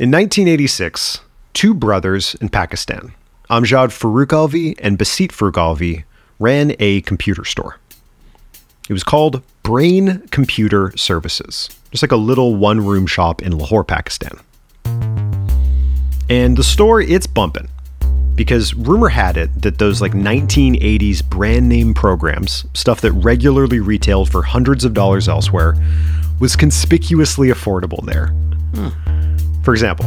In 1986, two brothers in Pakistan, Amjad Farooq Alvi and Basit Farooq Alvi, ran a computer store. It was called Brain Computer Services, just like a little one room shop in Lahore, Pakistan. And the store, it's bumping because rumor had it that those like 1980s brand name programs, stuff that regularly retailed for hundreds of dollars elsewhere, was conspicuously affordable there. Hmm. For example,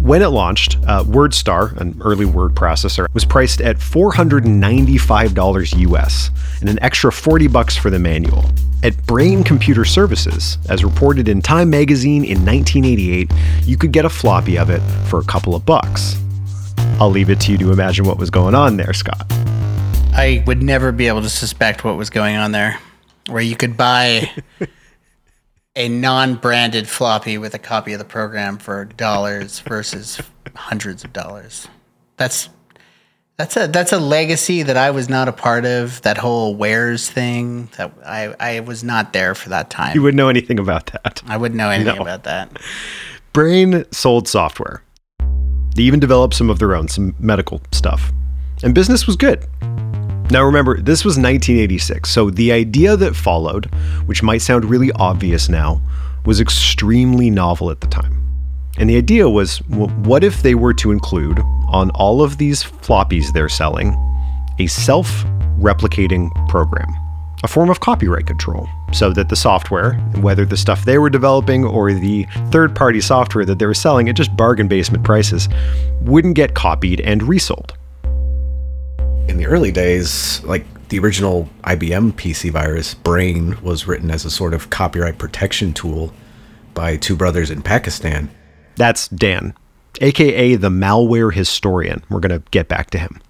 when it launched, uh, WordStar, an early word processor, was priced at $495 US and an extra 40 bucks for the manual. At Brain Computer Services, as reported in Time magazine in 1988, you could get a floppy of it for a couple of bucks. I'll leave it to you to imagine what was going on there, Scott. I would never be able to suspect what was going on there, where you could buy a non-branded floppy with a copy of the program for dollars versus hundreds of dollars. That's that's a that's a legacy that I was not a part of. That whole wares thing. That I I was not there for that time. You wouldn't know anything about that. I wouldn't know anything no. about that. Brain sold software. They even developed some of their own, some medical stuff, and business was good. Now remember, this was 1986, so the idea that followed, which might sound really obvious now, was extremely novel at the time. And the idea was what if they were to include on all of these floppies they're selling a self replicating program, a form of copyright control, so that the software, whether the stuff they were developing or the third party software that they were selling at just bargain basement prices, wouldn't get copied and resold in the early days, like the original IBM PC virus, Brain, was written as a sort of copyright protection tool by two brothers in Pakistan. That's Dan, aka the malware historian. We're going to get back to him.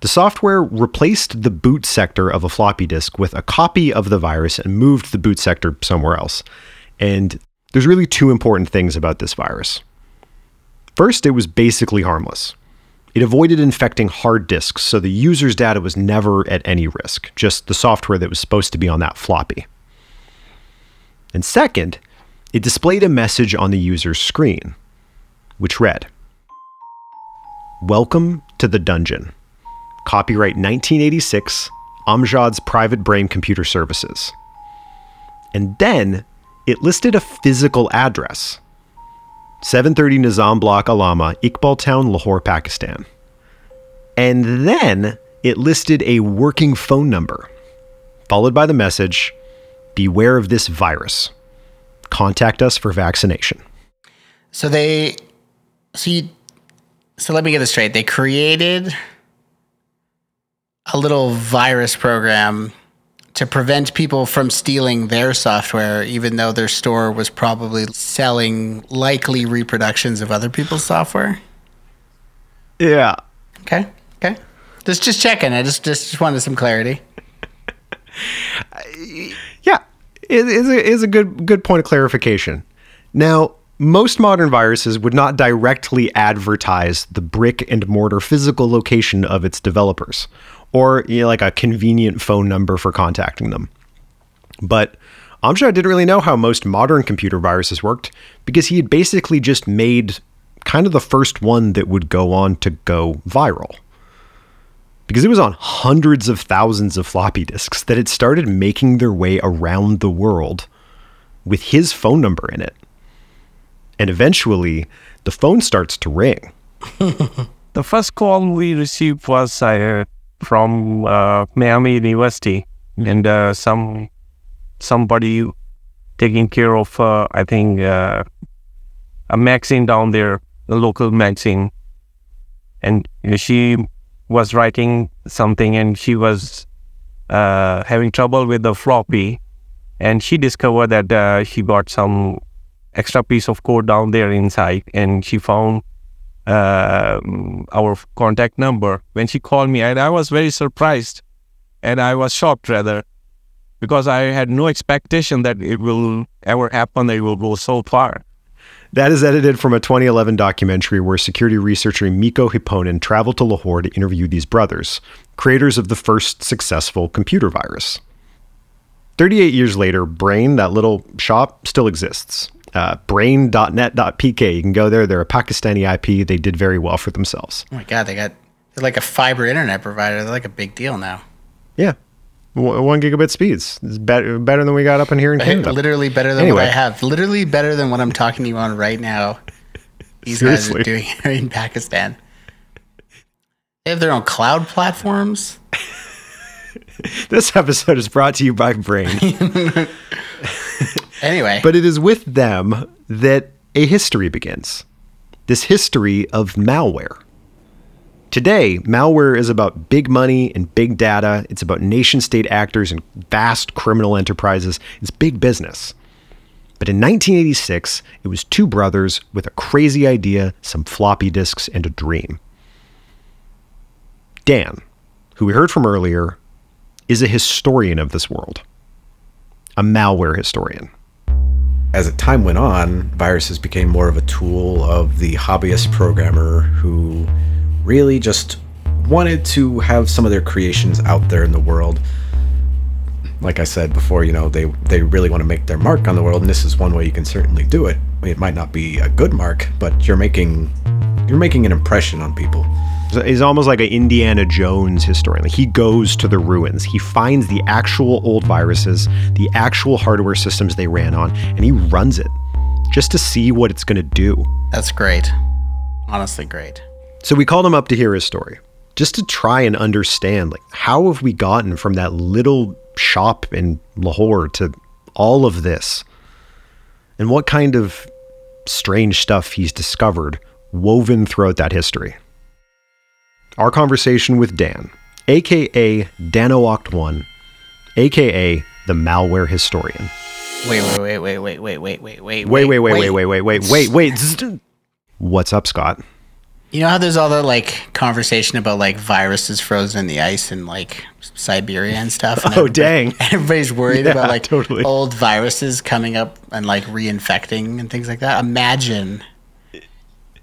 The software replaced the boot sector of a floppy disk with a copy of the virus and moved the boot sector somewhere else. And there's really two important things about this virus. First, it was basically harmless. It avoided infecting hard disks, so the user's data was never at any risk, just the software that was supposed to be on that floppy. And second, it displayed a message on the user's screen, which read Welcome to the dungeon. Copyright 1986, Amjad's Private Brain Computer Services. And then it listed a physical address 730 Nizam Block Allama, Iqbal Town, Lahore, Pakistan. And then it listed a working phone number, followed by the message Beware of this virus. Contact us for vaccination. So they, so you, so let me get this straight. They created a little virus program to prevent people from stealing their software, even though their store was probably selling likely reproductions of other people's software? Yeah. Okay. Okay. Just just checking. I just just, just wanted some clarity. yeah, it is a, is a good good point of clarification. Now, most modern viruses would not directly advertise the brick and mortar physical location of its developers or you know, like a convenient phone number for contacting them. But Amjad didn't really know how most modern computer viruses worked because he had basically just made kind of the first one that would go on to go viral. Because it was on hundreds of thousands of floppy disks that had started making their way around the world with his phone number in it. And eventually, the phone starts to ring. the first call we received was uh, from uh, Miami University, and uh, some somebody taking care of uh, I think uh, a magazine down there, a local magazine, and she was writing something, and she was uh, having trouble with the floppy, and she discovered that uh, she got some extra piece of code down there inside, and she found uh, our contact number when she called me, and I was very surprised, and I was shocked rather, because I had no expectation that it will ever happen. That it will go so far. That is edited from a 2011 documentary where security researcher Mikko Hyppönen traveled to Lahore to interview these brothers, creators of the first successful computer virus. 38 years later, Brain, that little shop, still exists. Uh, brain.net.pk. You can go there. They're a Pakistani IP. They did very well for themselves. Oh my god, they got they're like a fiber internet provider. They're like a big deal now. Yeah. W- one gigabit speeds. It's better, better than we got up in here in Canada. Literally better than Anyway. what I have. Literally better than what I'm talking to you on right now. These guys are doing it in Pakistan. They have their own cloud platforms. This episode is brought to you by Brain. Anyway, But it is with them that a history begins. This history of malware. Today, malware is about big money and big data. It's about nation state actors and vast criminal enterprises. It's big business. But in 1986, it was two brothers with a crazy idea, some floppy disks, and a dream. Dan, who we heard from earlier, is a historian of this world, a malware historian. as time went on, viruses became more of a tool of the hobbyist programmer who really just wanted to have some of their creations out there in the world. Like I said before, you know, they they really want to make their mark on the world, and this is one way you can certainly do it. It might not be a good mark, but you're making you're making an impression on people. He's almost like an Indiana Jones historian. Like he goes to the ruins. He finds the actual old viruses, the actual hardware systems they ran on, and he runs it just to see what it's going to do. that's great. Honestly, great. So we called him up to hear his story, just to try and understand like how have we gotten from that little shop in Lahore to all of this? And what kind of strange stuff he's discovered woven throughout that history. Our conversation with Dan, aka danooct1, aka the malware historian. Wait, wait, wait, wait, wait, wait, wait, wait, wait, Wait, wait, wait, wait, wait, wait, wait, wait, wait. What's up, Scott? You know how there's all that like conversation about like viruses frozen in the ice in like Siberia and stuff. And Oh, dang. Everybody's worried Yeah, about like totally. old viruses coming up and like reinfecting and things like that. Imagine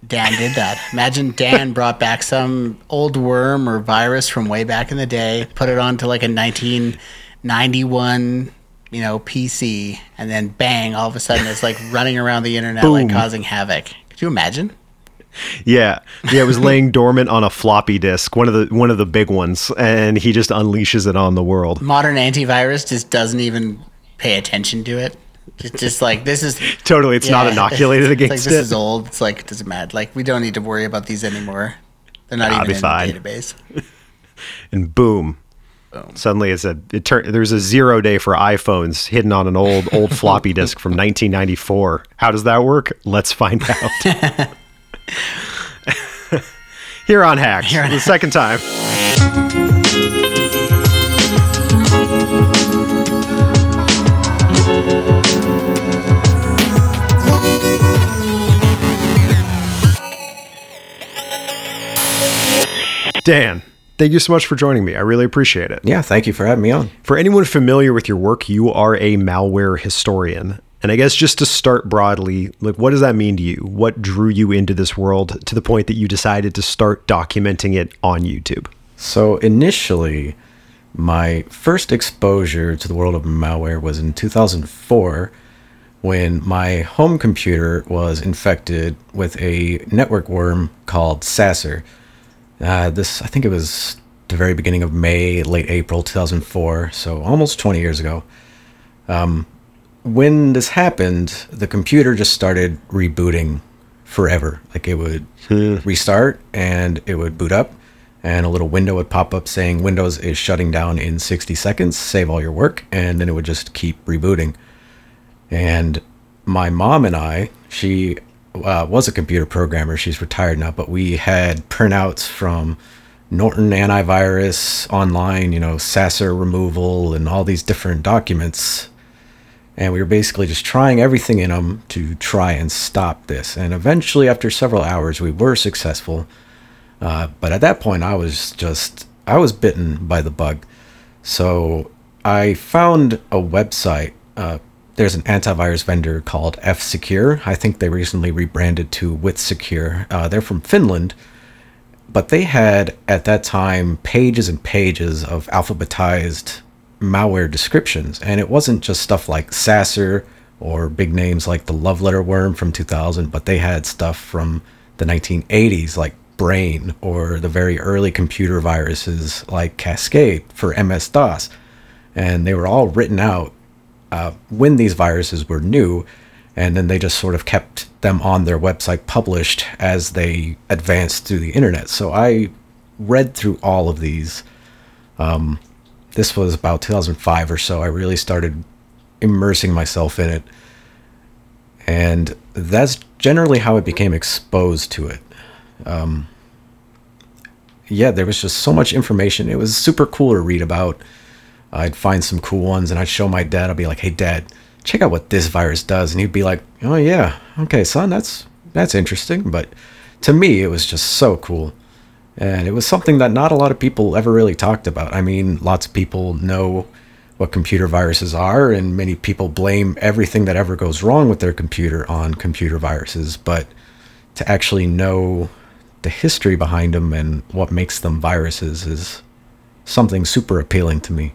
Dan did that. Imagine Dan brought back some old worm or virus from way back in the day, put it onto like a 1991, you know, PC, and then bang, all of a sudden it's like running around the internet like causing havoc. Could you imagine? Yeah, yeah. It was laying dormant on a floppy disk, one of the one of the big ones, and he just unleashes it on the world. modern antivirus just doesn't even pay attention to it. It's just like this is Totally, it's not yeah, inoculated it's like against this it. is old. It's like it doesn't matter. Like we don't need to worry about these anymore. They're not Nah, even in fine. the database. and boom, suddenly it's a it tur- there's a zero day for iPhones hidden on an old old floppy disk from 1994. How does that work? Let's find out. Here on Hacked, Here on the second time. Dan, thank you so much for joining me. I really appreciate it. Yeah, thank you for having me on. For anyone familiar with your work, you are a malware historian. And I guess just to start broadly, like what does that mean to you? What drew you into this world to the point that you decided to start documenting it on YouTube? So initially, my first exposure to the world of malware was in 2004 when my home computer was infected with a network worm called Sasser. Uh, this, I think it was the very beginning of May, late April 2004, so almost 20 years ago. Um, when this happened, the computer just started rebooting forever. Like it would restart and it would boot up, and a little window would pop up saying Windows is shutting down in 60 seconds, save all your work, and then it would just keep rebooting. And my mom and I, she uh, was a computer programmer. She's retired now, but we had printouts from Norton antivirus online, you know, Sasser removal, and all these different documents. And we were basically just trying everything in them to try and stop this. And eventually, after several hours, we were successful. Uh, but at that point, I was just, I was bitten by the bug. So I found a website. Uh, there's an antivirus vendor called F Secure. I think they recently rebranded to WithSecure. Uh, they're from Finland, but they had at that time pages and pages of alphabetized malware descriptions, and it wasn't just stuff like Sasser or big names like the Love Letter Worm from 2000, but they had stuff from the 1980s like Brain or the very early computer viruses like Cascade for MS DOS. And they were all written out uh, when these viruses were new, and then they just sort of kept them on their website published as they advanced through the internet. So I read through all of these. Um, this was about 2005 or so. I really started immersing myself in it. And that's generally how I became exposed to it. Um, yeah, there was just so much information. It was super cool to read about. I'd find some cool ones and I'd show my dad. I'd be like, "Hey, dad, check out what this virus does," and he'd be like, "Oh yeah, okay, son, that's that's interesting." But to me, it was just so cool, and it was something that not a lot of people ever really talked about. I mean, lots of people know what computer viruses are, and many people blame everything that ever goes wrong with their computer on computer viruses, but to actually know the history behind them and what makes them viruses is something super appealing to me.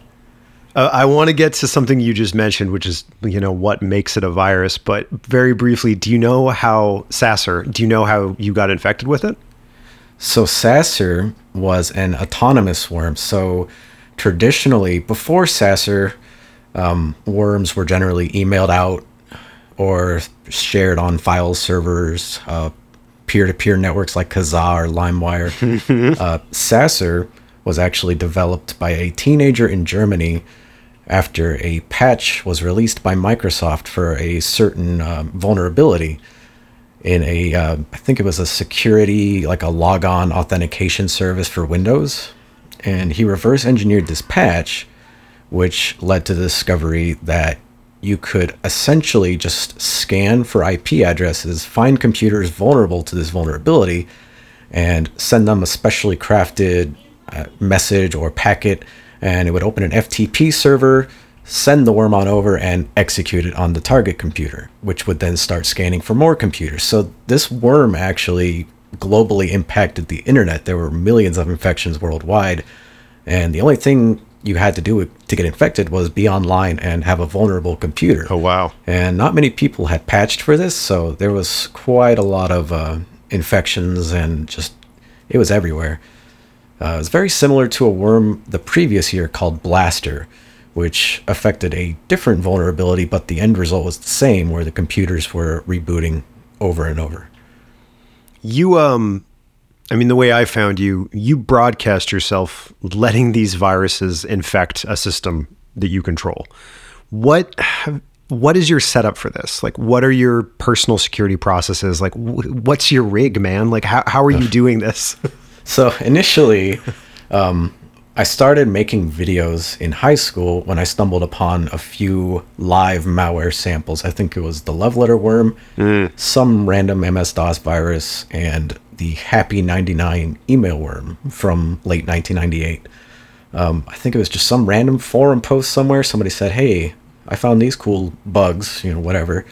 Uh, I want to get to something you just mentioned, which is you know what makes it a virus. But very briefly, do you know how Sasser? Do you know how you got infected with it? So Sasser was an autonomous worm. So traditionally, before Sasser, um, worms were generally emailed out or shared on file servers, uh, peer-to-peer networks like Kazaa or LimeWire. uh, Sasser was actually developed by a teenager in Germany after a patch was released by Microsoft for a certain uh, vulnerability in a, uh, I think it was a security, like a logon authentication service for Windows. And he reverse engineered this patch, which led to the discovery that you could essentially just scan for IP addresses, find computers vulnerable to this vulnerability, and send them a specially crafted uh, message or packet. And it would open an FTP server, send the worm on over, and execute it on the target computer, which would then start scanning for more computers. So this worm actually globally impacted the internet. There were millions of infections worldwide. And the only thing you had to do to get infected was be online and have a vulnerable computer. Oh wow! And not many people had patched for this, so there was quite a lot of uh, infections and just it was everywhere. Uh, it was very similar to a worm the previous year called Blaster, which affected a different vulnerability, but the end result was the same, where the computers were rebooting over and over. You um I mean, the way I found you, you broadcast yourself letting these viruses infect a system that you control. What what is your setup for this? Like, what are your personal security processes? Like, what's your rig, man? Like, how how are you doing this? so initially, um, I started making videos in high school when I stumbled upon a few live malware samples. I think it was the love letter worm, mm. some random MS DOS virus, and the Happy 99 email worm from late 1998. Um, I think it was just some random forum post somewhere. Somebody said, "Hey, I found these cool bugs, you know, whatever,"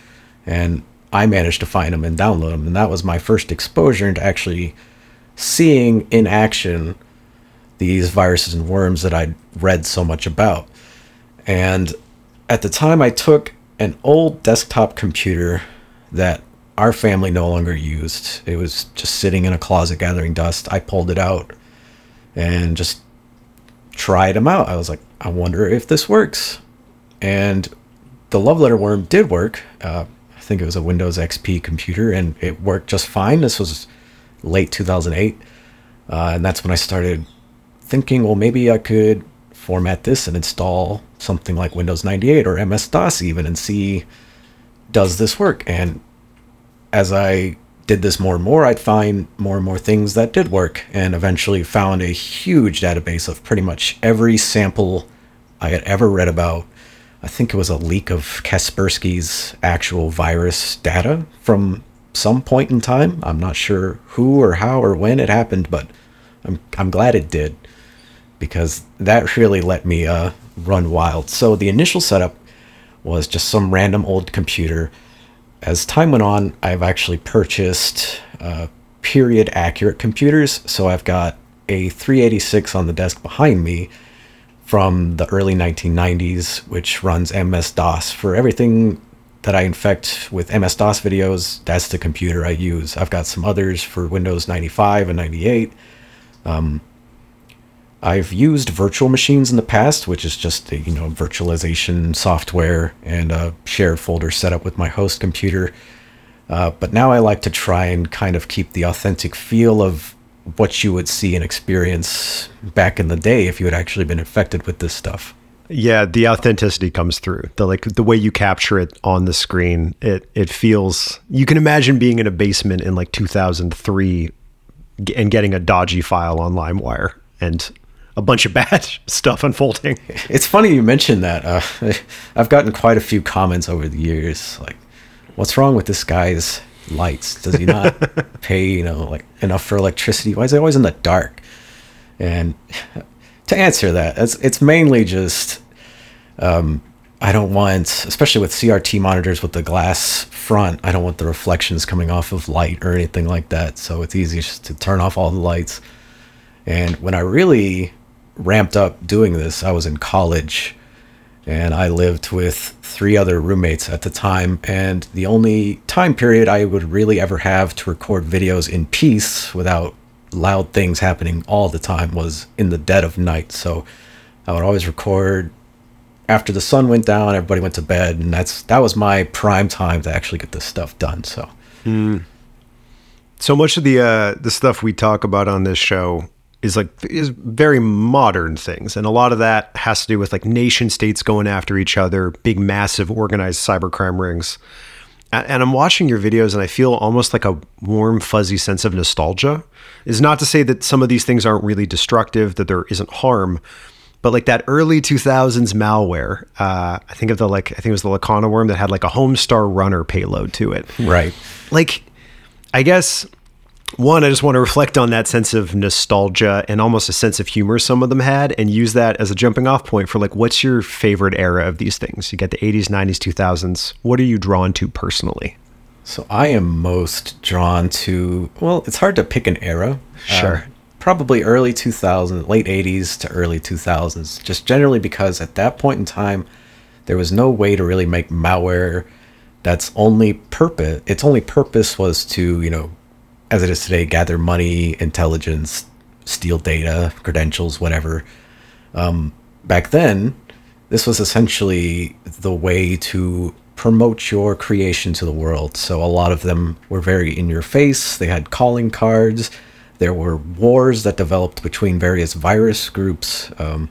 and I managed to find them and download them, and that was my first exposure into actually seeing in action these viruses and worms that I'd read so much about. And at the time, I took an old desktop computer that our family no longer used. It was just sitting in a closet gathering dust. I pulled it out and just tried them out. I was like, I wonder if this works. And the love letter worm did work. Uh, I think it was a Windows XP computer and it worked just fine. This was late 2008. Uh, and that's when I started thinking, well, maybe I could format this and install something like Windows 98 or MS DOS even and see does this work? And as I did this more and more, I'd find more and more things that did work, and eventually found a huge database of pretty much every sample I had ever read about. I think it was a leak of Kaspersky's actual virus data from some point in time. I'm not sure who or how or when it happened, but I'm I'm glad it did because that really let me uh, run wild. So the initial setup was just some random old computer as time went on, I've actually purchased uh, period accurate computers. So I've got a 386 on the desk behind me from the early 1990s, which runs MS DOS for everything that I infect with MS DOS videos, that's the computer I use. I've got some others for Windows 95 and 98. Um, I've used virtual machines in the past, which is just you know virtualization software and a shared folder set up with my host computer. Uh, but now I like to try and kind of keep the authentic feel of what you would see and experience back in the day if you had actually been infected with this stuff. Yeah, the authenticity comes through. The like the way you capture it on the screen, it it feels you can imagine being in a basement in like 2003 and getting a dodgy file on LimeWire and a bunch of bad stuff unfolding. It's funny you mentioned that. Uh, I've gotten quite a few comments over the years like what's wrong with this guy's lights? Does he not pay, you know, like enough for electricity? Why is he always in the dark? And to answer that, it's it's mainly just um, I don't want, especially with CRT monitors with the glass front, I don't want the reflections coming off of light or anything like that. So it's easy just to turn off all the lights. And when I really ramped up doing this, I was in college and I lived with three other roommates at the time. And the only time period I would really ever have to record videos in peace without loud things happening all the time was in the dead of night. So I would always record after the sun went down, everybody went to bed, and that's that was my prime time to actually get this stuff done. So, mm. so much of the uh, the stuff we talk about on this show is like is very modern things, and a lot of that has to do with like nation states going after each other, big, massive, organized cybercrime rings. And I'm watching your videos, and I feel almost like a warm, fuzzy sense of nostalgia. Is not to say that some of these things aren't really destructive, that there isn't harm, but like that early 2000s malware uh, i think of the like i think it was the lacana worm that had like a homestar runner payload to it right like i guess one i just want to reflect on that sense of nostalgia and almost a sense of humor some of them had and use that as a jumping off point for like what's your favorite era of these things? You get the 80s 90s 2000s what are you drawn to personally? So i am most drawn to well it's hard to pick an era. Sure. uh, probably early 2000s, late 80s to early 2000s, just generally because at that point in time, there was no way to really make malware that's only purpose, its only purpose was to, you know, as it is today, gather money, intelligence, steal data, credentials, whatever. Um, back then, this was essentially the way to promote your creation to the world. So a lot of them were very in your face. They had calling cards there were wars that developed between various virus groups. Um,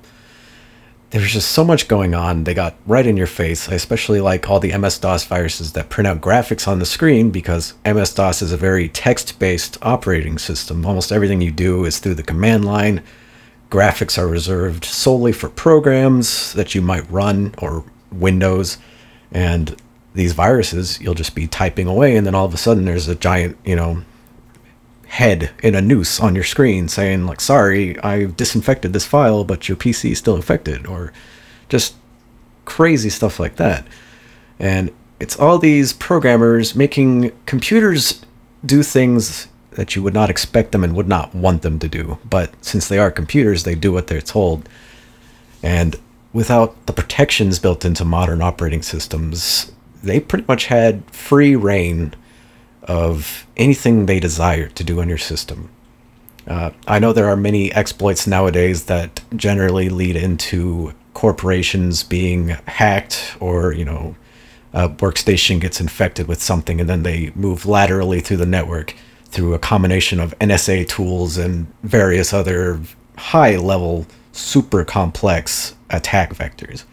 there was just so much going on. They got right in your face. I especially like all the MS DOS viruses that print out graphics on the screen because MS DOS is a very text based operating system. Almost everything you do is through the command line. Graphics are reserved solely for programs that you might run or Windows. And these viruses, you'll just be typing away, and then all of a sudden there's a giant, you know, head in a noose on your screen saying like sorry I've disinfected this file but your pc is still infected or just crazy stuff like that. And it's all these programmers making computers do things that you would not expect them and would not want them to do. But since they are computers they do what they're told. And without the protections built into modern operating systems they pretty much had free reign of anything they desire to do on your system. Uh, I know there are many exploits nowadays that generally lead into corporations being hacked or, you know, a workstation gets infected with something and then they move laterally through the network through a combination of NSA tools and various other high level, super complex attack vectors.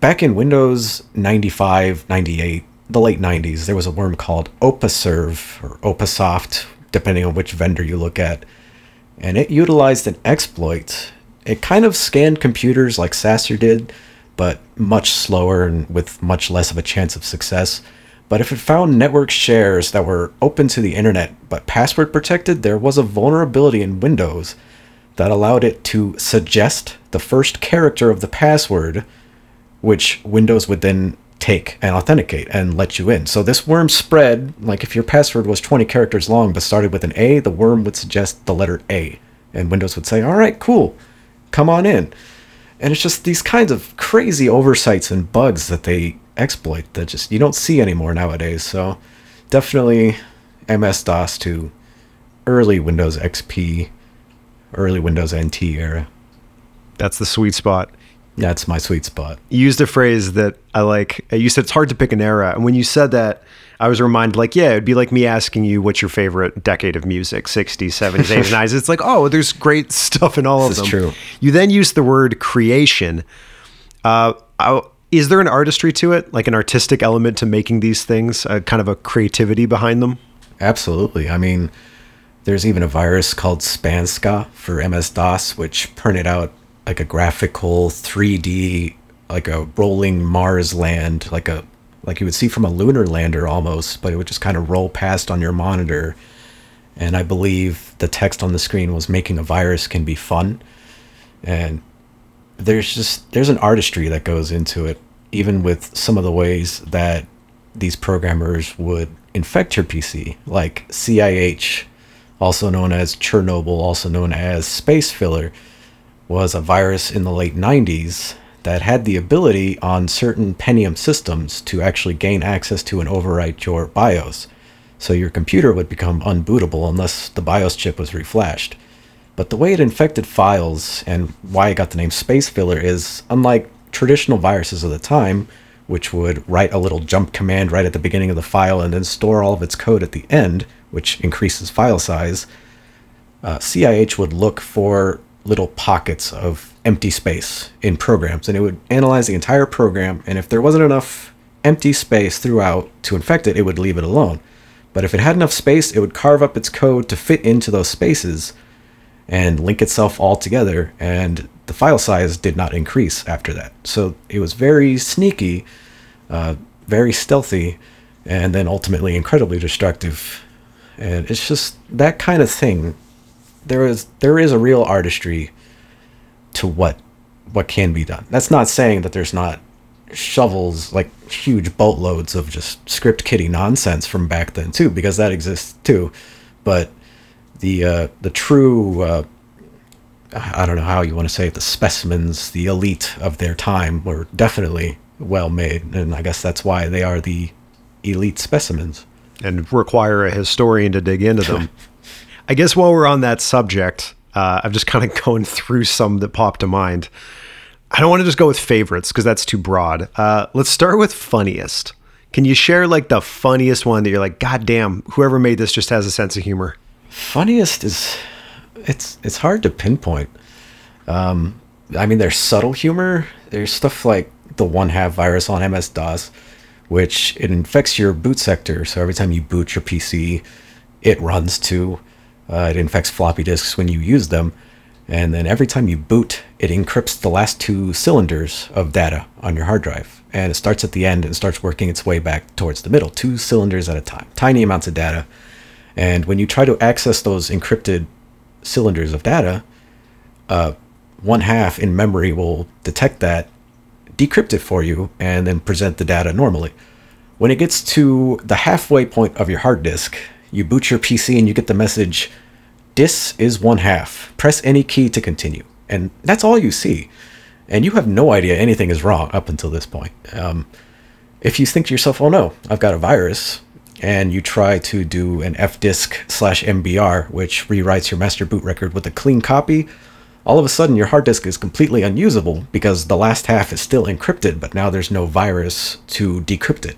Back in Windows 95, 98, the late 90s, there was a worm called Opaserv or OpaSoft, depending on which vendor you look at. And it utilized an exploit. It kind of scanned computers like Sasser did, but much slower and with much less of a chance of success. But if it found network shares that were open to the internet but password protected, there was a vulnerability in Windows that allowed it to suggest the first character of the password, which Windows would then take and authenticate and let you in. So this worm spread, like if your password was 20 characters long but started with an A, the worm would suggest the letter A. And Windows would say, all right, cool, come on in. And it's just these kinds of crazy oversights and bugs that they exploit that just you don't see anymore nowadays. So definitely MS DOS to early Windows XP, early Windows NT era. That's the sweet spot. That's my sweet spot. You used a phrase that I like. You said it's hard to pick an era. And when you said that, I was reminded, like, yeah, it'd be like me asking you what's your favorite decade of music 60s, 70s, 80s, 90s. It's like, oh, there's great stuff in all This of them. true. You then used the word creation. Uh, I- is there an artistry to it, like an artistic element to making these things, uh, kind of a creativity behind them? Absolutely. I mean, there's even a virus called Spanska for MS DOS, which printed out like a graphical 3D, like a rolling Mars land, like a like you would see from a lunar lander almost, but it would just kind of roll past on your monitor. And I believe the text on the screen was making a virus can be fun. And there's just there's an artistry that goes into it even with some of the ways that these programmers would infect your pc like cih also known as chernobyl also known as space filler was a virus in the late 90s that had the ability on certain pentium systems to actually gain access to and overwrite your bios. So your computer would become unbootable unless the bios chip was reflashed. But the way it infected files and why it got the name space filler is unlike traditional viruses of the time, which would write a little jump command right at the beginning of the file and then store all of its code at the end, which increases file size, uh, CIH would look for little pockets of empty space in programs and it would analyze the entire program. And if there wasn't enough empty space throughout to infect it, it would leave it alone. But if it had enough space, it would carve up its code to fit into those spaces and link itself all together and the file size did not increase after that so it was very sneaky uh, very stealthy and then ultimately incredibly destructive and it's just that kind of thing there is there is a real artistry to what what can be done that's not saying that there's not shovels like huge boatloads of just script kiddie nonsense from back then too because that exists too but the uh, the true uh, I don't know how you want to say it the specimens the elite of their time were definitely well made and I guess that's why they are the elite specimens. and require a historian to dig into them. I guess while we're on that subject, uh, I'm just kind of going through some that popped to mind. I don't want to just go with favorites because that's too broad. Uh, let's start with funniest. Can you share like the funniest one that you're like, God damn, whoever made this just has a sense of humor? Funniest is it's it's hard to pinpoint. Um, I mean, there's subtle humor. There's stuff like the one half virus on MS DOS, which it infects your boot sector. So every time you boot your PC, it runs to. Uh, it infects floppy disks when you use them, and then every time you boot, it encrypts the last two cylinders of data on your hard drive, and it starts at the end and starts working its way back towards the middle, two cylinders at a time, tiny amounts of data. And when you try to access those encrypted cylinders of data, uh, one half in memory will detect that, decrypt it for you, and then present the data normally. When it gets to the halfway point of your hard disk, you boot your PC and you get the message, This is one half. Press any key to continue." And that's all you see. And you have no idea anything is wrong up until this point. Um, if you think to yourself, "Oh no, I've got a virus," and you try to do an fdisk slash mbr, which rewrites your master boot record with a clean copy, all of a sudden your hard disk is completely unusable because the last half is still encrypted, but now there's no virus to decrypt it.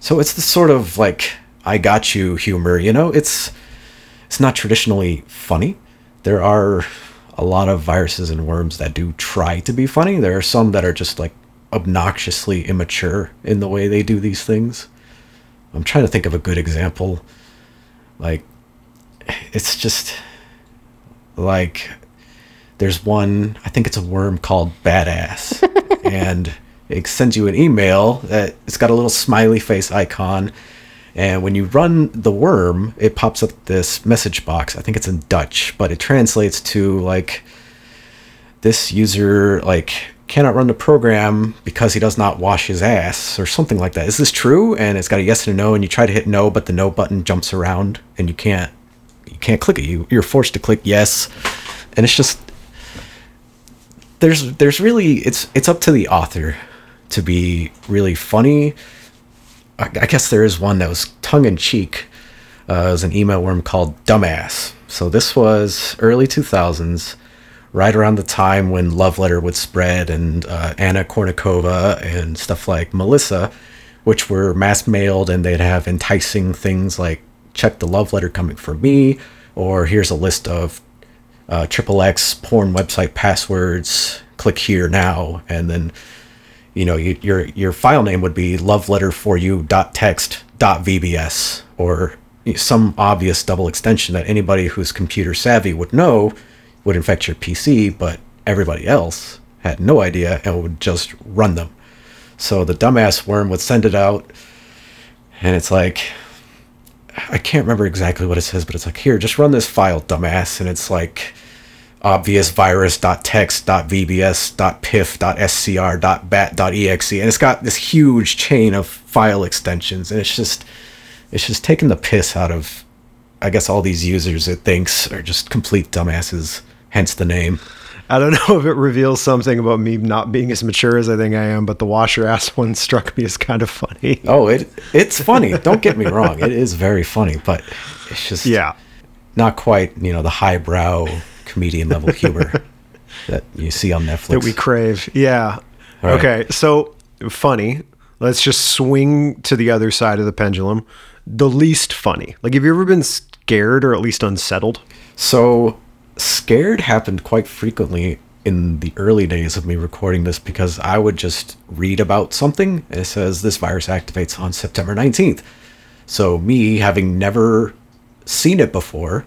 So it's the sort of like I got you humor, you know? It's it's not traditionally funny. There are a lot of viruses and worms that do try to be funny. There are some that are just like obnoxiously immature in the way they do these things. I'm trying to think of a good example. Like it's just like there's one I think it's a worm called Badass and it sends you an email that it's got a little smiley face icon and when you run the worm it pops up this message box I think it's in Dutch but it translates to like this user like cannot run the program because he does not wash his ass or something like that. Is this true? And it's got a yes and a no, and you try to hit no, but the no button jumps around, and you can't you can't click it. You you're forced to click yes, and it's just there's there's really it's it's up to the author to be really funny. I, guess there is one that was tongue in cheek. Uh, it was an email worm called Dumbass. So this was early 2000s, right around the time when Love Letter would spread and uh, Anna Kournikova and stuff like Melissa, which were mass mailed and they'd have enticing things like check the love letter coming for me, or here's a list of uh, triple X porn website passwords. Click here now, and then you know you, your your file name would be love letter for you dot text dot vbs or some obvious double extension that anybody who's computer savvy would know would infect your PC, but everybody else had no idea and would just run them. So the dumbass worm would send it out, and it's like, I can't remember exactly what it says, but it's like, here, just run this file, dumbass. And it's like obvious virus.txt.vbs.pif.scr.bat.exe. And it's got this huge chain of file extensions. And it's just, it's just taking the piss out of, I guess, all these users it thinks are just complete dumbasses, hence the name. I don't know if it reveals something about me not being as mature as I think I am, but the washer ass one struck me as kind of funny. Oh, it it's funny. Don't get me wrong; it is very funny, but it's just Yeah. not quite you know the highbrow comedian level humor that you see on Netflix. That we crave. Yeah. Right. Okay. So funny. Let's just swing to the other side of the pendulum. The least funny. Like, have you ever been scared or at least unsettled? So, scared happened quite frequently in the early days of me recording this because I would just read about something and it says this virus activates on September 19th. So, me having never seen it before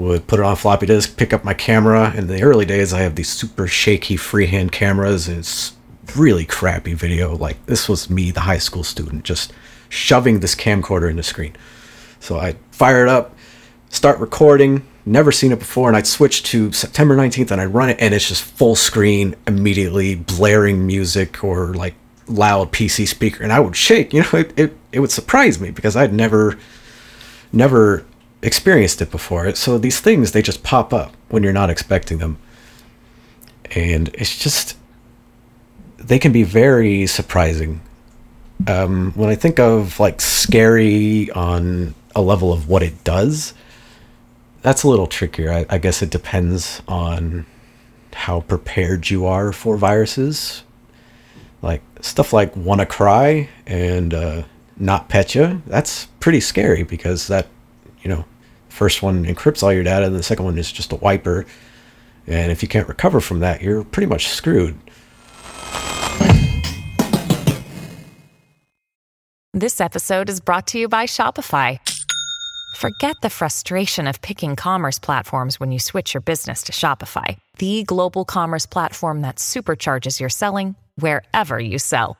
would put it on floppy disk, pick up my camera. In the early days, I have these super shaky freehand cameras and it's really crappy video. Like, this was me, the high school student, just shoving this camcorder in the screen. So I fire it up, start recording, never seen it before, and I'd switch to September 19th and I'd run it, and it's just full screen, immediately blaring music or like loud PC speaker, and I would shake. You know, it, it, it would surprise me because I'd never, never experienced it before. So these things, they just pop up when you're not expecting them. And it's just, they can be very surprising um, when I think of like scary on a level of what it does, that's a little trickier. I, I guess it depends on how prepared you are for viruses. Like stuff like WannaCry and uh, NotPetya, that's pretty scary because that, you know, first one encrypts all your data and the second one is just a wiper. And if you can't recover from that, you're pretty much screwed. This episode is brought to you by Shopify. Forget the frustration of picking commerce platforms when you switch your business to Shopify, the global commerce platform that supercharges your selling wherever you sell.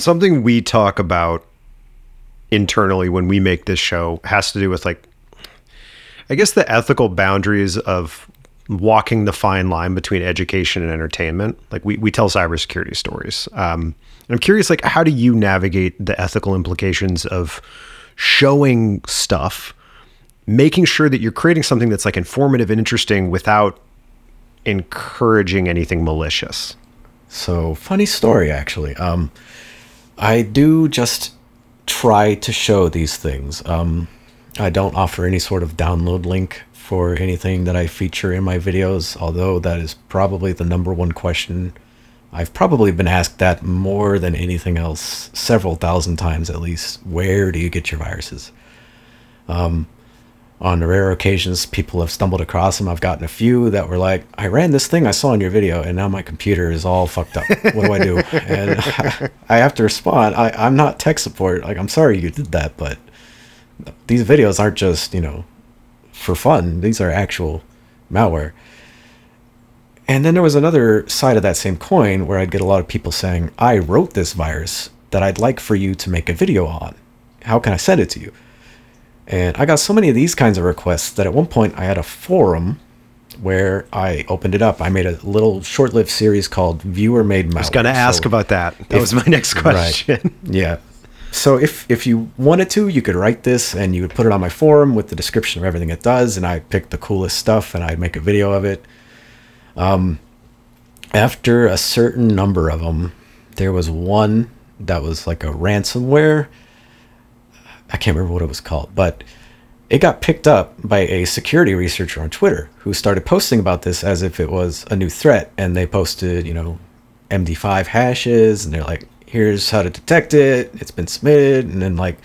Something we talk about internally when we make this show has to do with like I guess the ethical boundaries of walking the fine line between education and entertainment. Like we, we tell cybersecurity stories. Um, I'm curious, like, how do you navigate the ethical implications of showing stuff, making sure that you're creating something that's like informative and interesting without encouraging anything malicious? So, funny story actually. Um, I do just try to show these things. Um, I don't offer any sort of download link for anything that I feature in my videos, although that is probably the number one question. I've probably been asked that more than anything else, several thousand times at least. Where do you get your viruses? Um, on rare occasions, people have stumbled across them. I've gotten a few that were like, I ran this thing I saw in your video, and now my computer is all fucked up. What do I do? and I have to respond, I, I'm not tech support. Like, I'm sorry you did that, but these videos aren't just, you know, for fun. These are actual malware. And then there was another side of that same coin where I'd get a lot of people saying, I wrote this virus that I'd like for you to make a video on. How can I send it to you? And I got so many of these kinds of requests that at one point I had a forum where I opened it up. I made a little short lived series called Viewer Made Malware. I was going to ask so about that. That if, was my next question. Right. Yeah. So if if you wanted to, you could write this and you would put it on my forum with the description of everything it does, and I pick the coolest stuff and I'd make a video of it. Um, after a certain number of them, there was one that was like a ransomware. I can't remember what it was called, but it got picked up by a security researcher on Twitter who started posting about this as if it was a new threat, and they posted, you know, MD5 hashes, and they're like, here's how to detect it. It's been submitted. And then like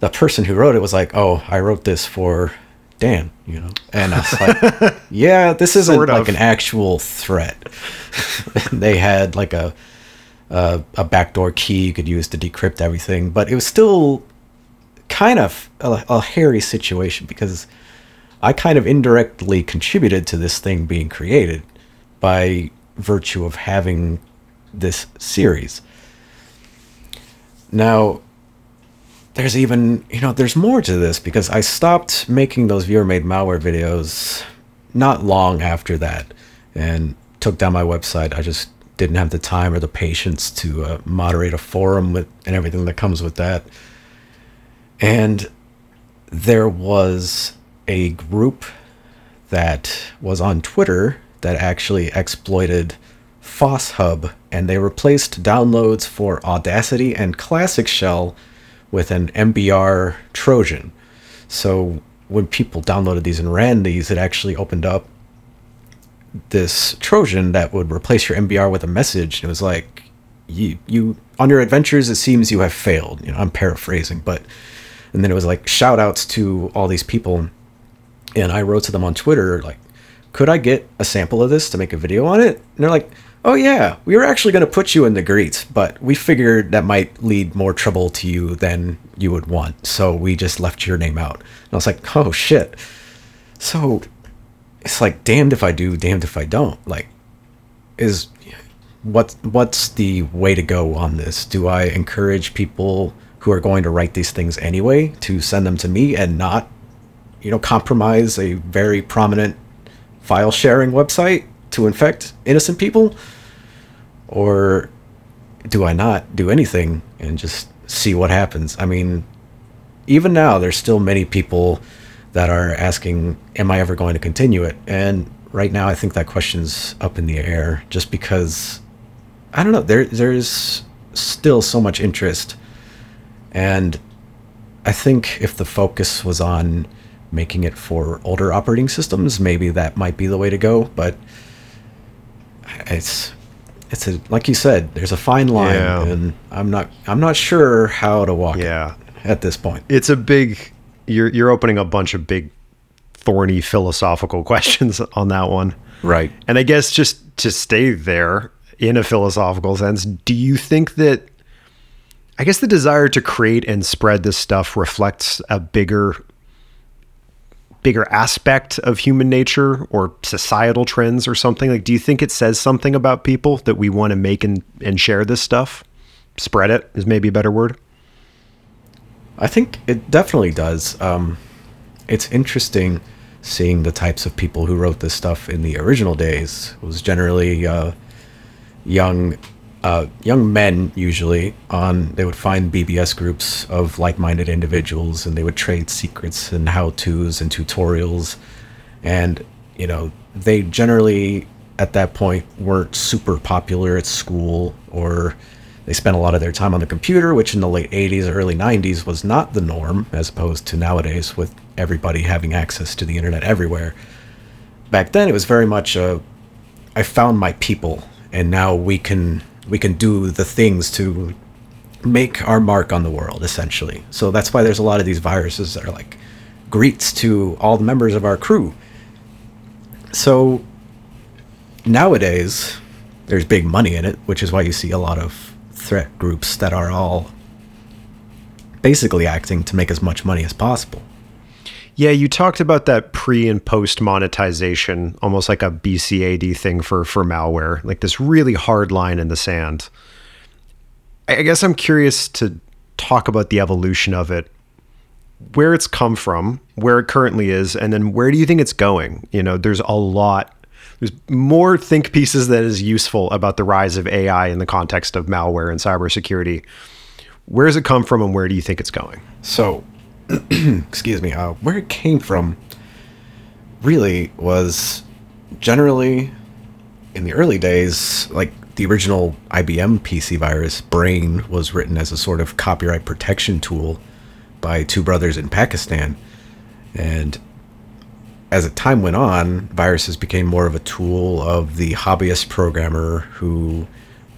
the person who wrote it was like, oh, I wrote this for Dan, you know? And I was like, yeah, this isn't sort of. like an actual threat. they had like a, a, a backdoor key you could use to decrypt everything, but it was still kind of a, a hairy situation because I kind of indirectly contributed to this thing being created by virtue of having this series. Now, there's even, you know, there's more to this because I stopped making those viewer made malware videos not long after that and took down my website. I just didn't have the time or the patience to uh, moderate a forum with and everything that comes with that. And there was a group that was on Twitter that actually exploited FossHub, and they replaced downloads for Audacity and Classic Shell with an MBR Trojan. So when people downloaded these and ran these, it actually opened up this Trojan that would replace your MBR with a message. It was like, you, you on your adventures, it seems you have failed. You know, I'm paraphrasing, but and then it was like shout outs to all these people. And I wrote to them on Twitter, like, could I get a sample of this to make a video on it? And they're like, oh yeah, we were actually going to put you in the greets, but we figured that might lead more trouble to you than you would want. So we just left your name out. And I was like, oh shit. So it's like damned if I do, damned if I don't. Like, is what what's the way to go on this? Do I encourage people who are going to write these things anyway to send them to me and not, you know, compromise a very prominent file sharing website to infect innocent people? Or do I not do anything and just see what happens? I mean, even now, there's still many people that are asking, Am I ever going to continue it? And right now, I think that question's up in the air just because I don't know, there, there's still so much interest. And I think if the focus was on making it for older operating systems, maybe that might be the way to go. But it's it's a like you said, there's a fine line, yeah. and I'm not I'm not sure how to walk. Yeah. at this point, it's a big. You're you're opening a bunch of big, thorny philosophical questions on that one, right? And I guess just to stay there in a philosophical sense, do you think that? I guess the desire to create and spread this stuff reflects a bigger bigger aspect of human nature or societal trends or something? Like, do you think it says something about people that we want to make and, and share this stuff? Spread it is maybe a better word. I think it definitely does. Um, it's interesting seeing the types of people who wrote this stuff in the original days. It was generally uh, young, uh, young men usually. On they would find BBS groups of like-minded individuals, and they would trade secrets and how-tos and tutorials, and you know they generally at that point weren't super popular at school or they spent a lot of their time on the computer, which in the late 80s, early 90s was not the norm, as opposed to nowadays with everybody having access to the internet everywhere. Back then, it was very much a, I found my people, and now we can we can do the things to make our mark on the world, essentially. So that's why there's a lot of these viruses that are like greets to all the members of our crew. So nowadays, there's big money in it, which is why you see a lot of threat groups that are all basically acting to make as much money as possible. Yeah, you talked about that pre and post monetization, almost like a BCAD thing for for malware, like this really hard line in the sand. I guess I'm curious to talk about the evolution of it, where it's come from, where it currently is, and then where do you think it's going? You know, there's a lot there's more think pieces that is useful about the rise of AI in the context of malware and cybersecurity. Where does it come from, and where do you think it's going? So, excuse me, uh, where it came from really was generally in the early days, like the original IBM PC virus, Brain, was written as a sort of copyright protection tool by two brothers in Pakistan. And as time went on, viruses became more of a tool of the hobbyist programmer who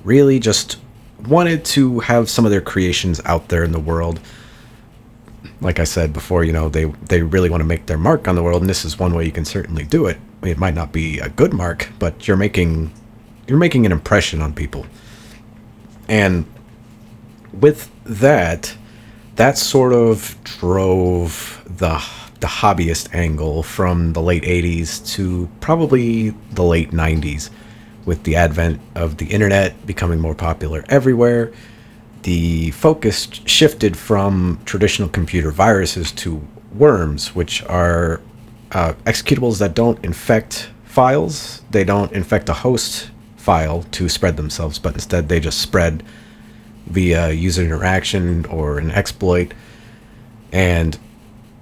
really just wanted to have some of their creations out there in the world. Like I said before, you know, they they really want to make their mark on the world, and this is one way you can certainly do it. It might not be a good mark, but you're making you're making an impression on people. And with that, that sort of drove the the hobbyist angle from the late 80s to probably the late 90s with the advent of the internet becoming more popular everywhere the focus shifted from traditional computer viruses to worms which are uh, executables that don't infect files they don't infect a host file to spread themselves but instead they just spread via user interaction or an exploit and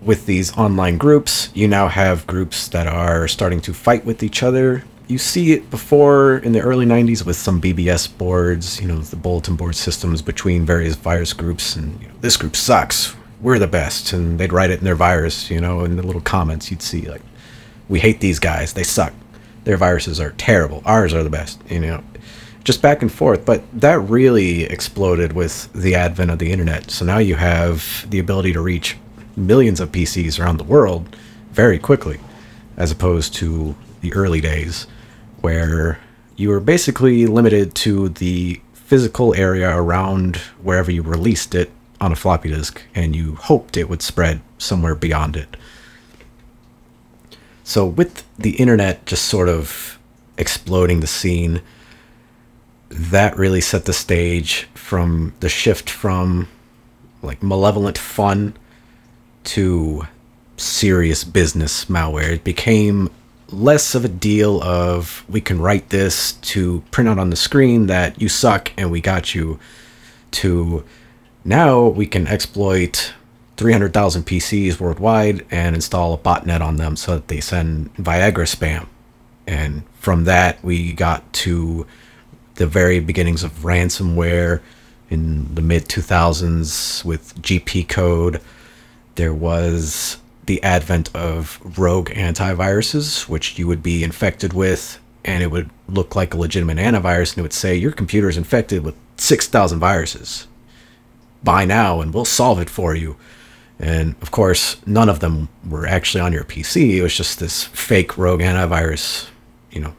with these online groups, you now have groups that are starting to fight with each other. You see it before in the early 90s with some BBS boards, you know, the bulletin board systems between various virus groups. And you know, this group sucks. We're the best. And they'd write it in their virus, you know, in the little comments you'd see, like, we hate these guys. They suck. Their viruses are terrible. Ours are the best, you know. Just back and forth. But that really exploded with the advent of the internet. So now you have the ability to reach millions of PCs around the world very quickly, as opposed to the early days where you were basically limited to the physical area around wherever you released it on a floppy disk and you hoped it would spread somewhere beyond it. So, with the internet just sort of exploding the scene, that really set the stage from the shift from like malevolent fun to serious business malware. It became less of a deal of we can write this to print out on the screen that you suck and we got you to now we can exploit 300,000 PCs worldwide and install a botnet on them so that they send Viagra spam. And from that, we got to the very beginnings of ransomware in the mid 2000s with GPCode there was the advent of rogue antiviruses, which you would be infected with, and it would look like a legitimate antivirus, and it would say, Your computer is infected with 6,000 viruses. Buy now, and we'll solve it for you. And of course, none of them were actually on your PC. It was just this fake rogue antivirus, you know,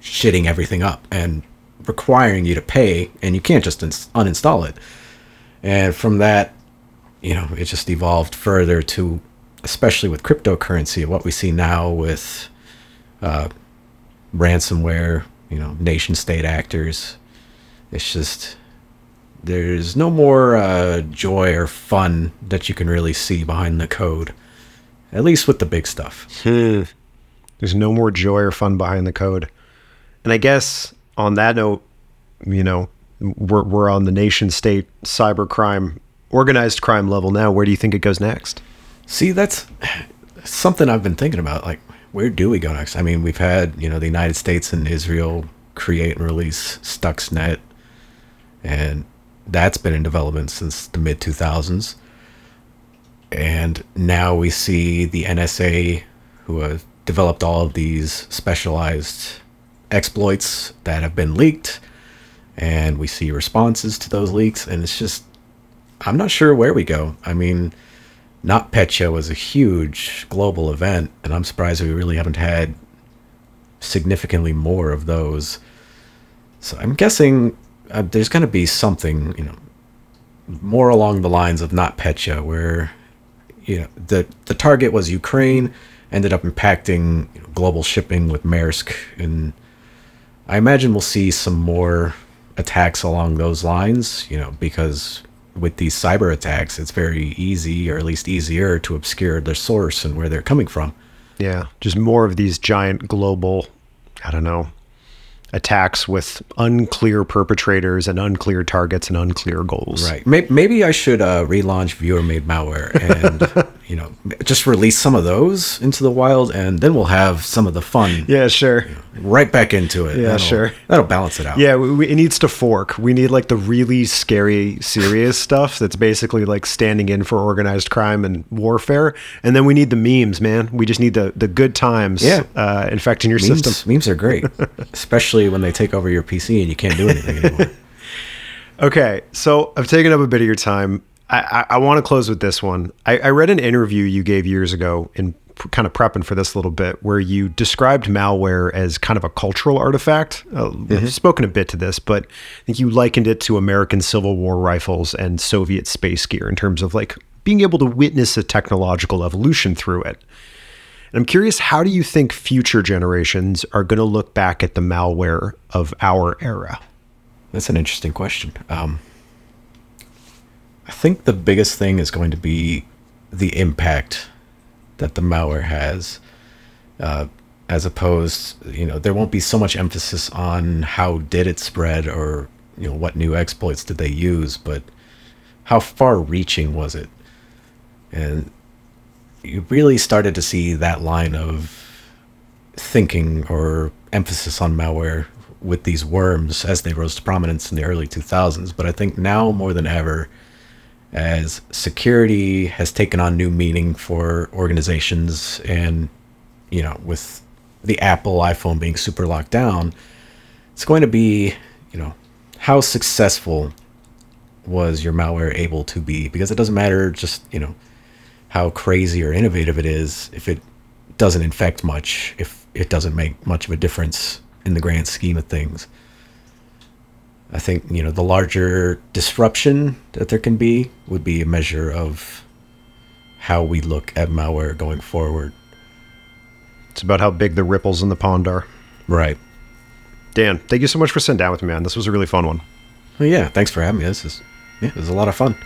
shitting everything up and requiring you to pay, and you can't just uninstall it. And from that, you know, it just evolved further to especially with cryptocurrency, what we see now with uh, ransomware, you know, nation state actors. It's just there's no more uh, joy or fun that you can really see behind the code, at least with the big stuff. There's no more joy or fun behind the code. And I guess on that note, you know, we're, we're on the nation state cybercrime, organized crime level now. Where do you think it goes next? See, that's something I've been thinking about. Like, where do we go next? I mean, we've had, you know, the United States and Israel create and release Stuxnet, and that's been in development since the mid 2000s. And now we see the NSA, who have developed all of these specialized exploits that have been leaked, and we see responses to those leaks, and it's just, I'm not sure where we go. I mean, NotPetya was a huge global event, and I'm surprised we really haven't had significantly more of those. So I'm guessing uh, there's going to be something, you know, more along the lines of NotPetya, where you know the the target was Ukraine, ended up impacting you know, global shipping with Maersk, and I imagine we'll see some more attacks along those lines, you know, because with these cyber attacks, it's very easy, or at least easier, to obscure their source and where they're coming from. Yeah, just more of these giant global, I don't know, attacks with unclear perpetrators and unclear targets and unclear goals. Right. Maybe, maybe I should uh, relaunch viewer-made malware and you know just release some of those into the wild, and then we'll have some of the fun Yeah, sure. right back into it. Yeah, That'll- sure. That'll balance it out. Yeah, we, we- it needs to fork. We need like the really scary, serious stuff that's basically like standing in for organized crime and warfare. And then we need the memes, man. We just need the, the good times Yeah. uh, infecting your Memes, system. memes are great, especially when they take over your PC and you can't do anything anymore. Okay, so I've taken up a bit of your time. I, I, I want to close with this one. I, I read an interview you gave years ago in kind of prepping for this little bit where you described malware as kind of a cultural artifact. Uh, I've spoken a bit to this, but I think you likened it to American Civil War rifles and Soviet space gear in terms of like being able to witness a technological evolution through it. And I'm curious, how do you think future generations are going to look back at the malware of our era? That's an interesting question. Um, I think the biggest thing is going to be the impact that the malware has, uh, as opposed, you know, there won't be so much emphasis on how did it spread or you know what new exploits did they use, but how far-reaching was it, and you really started to see that line of thinking or emphasis on malware with these worms as they rose to prominence in the early 2000s. But I think now more than ever, as security has taken on new meaning for organizations, and you know, with the Apple iPhone being super locked down, it's going to be, you know, how successful was your malware able to be? Because it doesn't matter just, you know, how crazy or innovative it is if it doesn't infect much, if it doesn't make much of a difference in the grand scheme of things. I think, you know, the larger disruption that there can be would be a measure of how we look at malware going forward. It's about how big the ripples in the pond are. Right. Dan, thank you so much for sitting down with me, man. This was a really fun one. Well, yeah, thanks for having me. This is yeah, it was a lot of fun.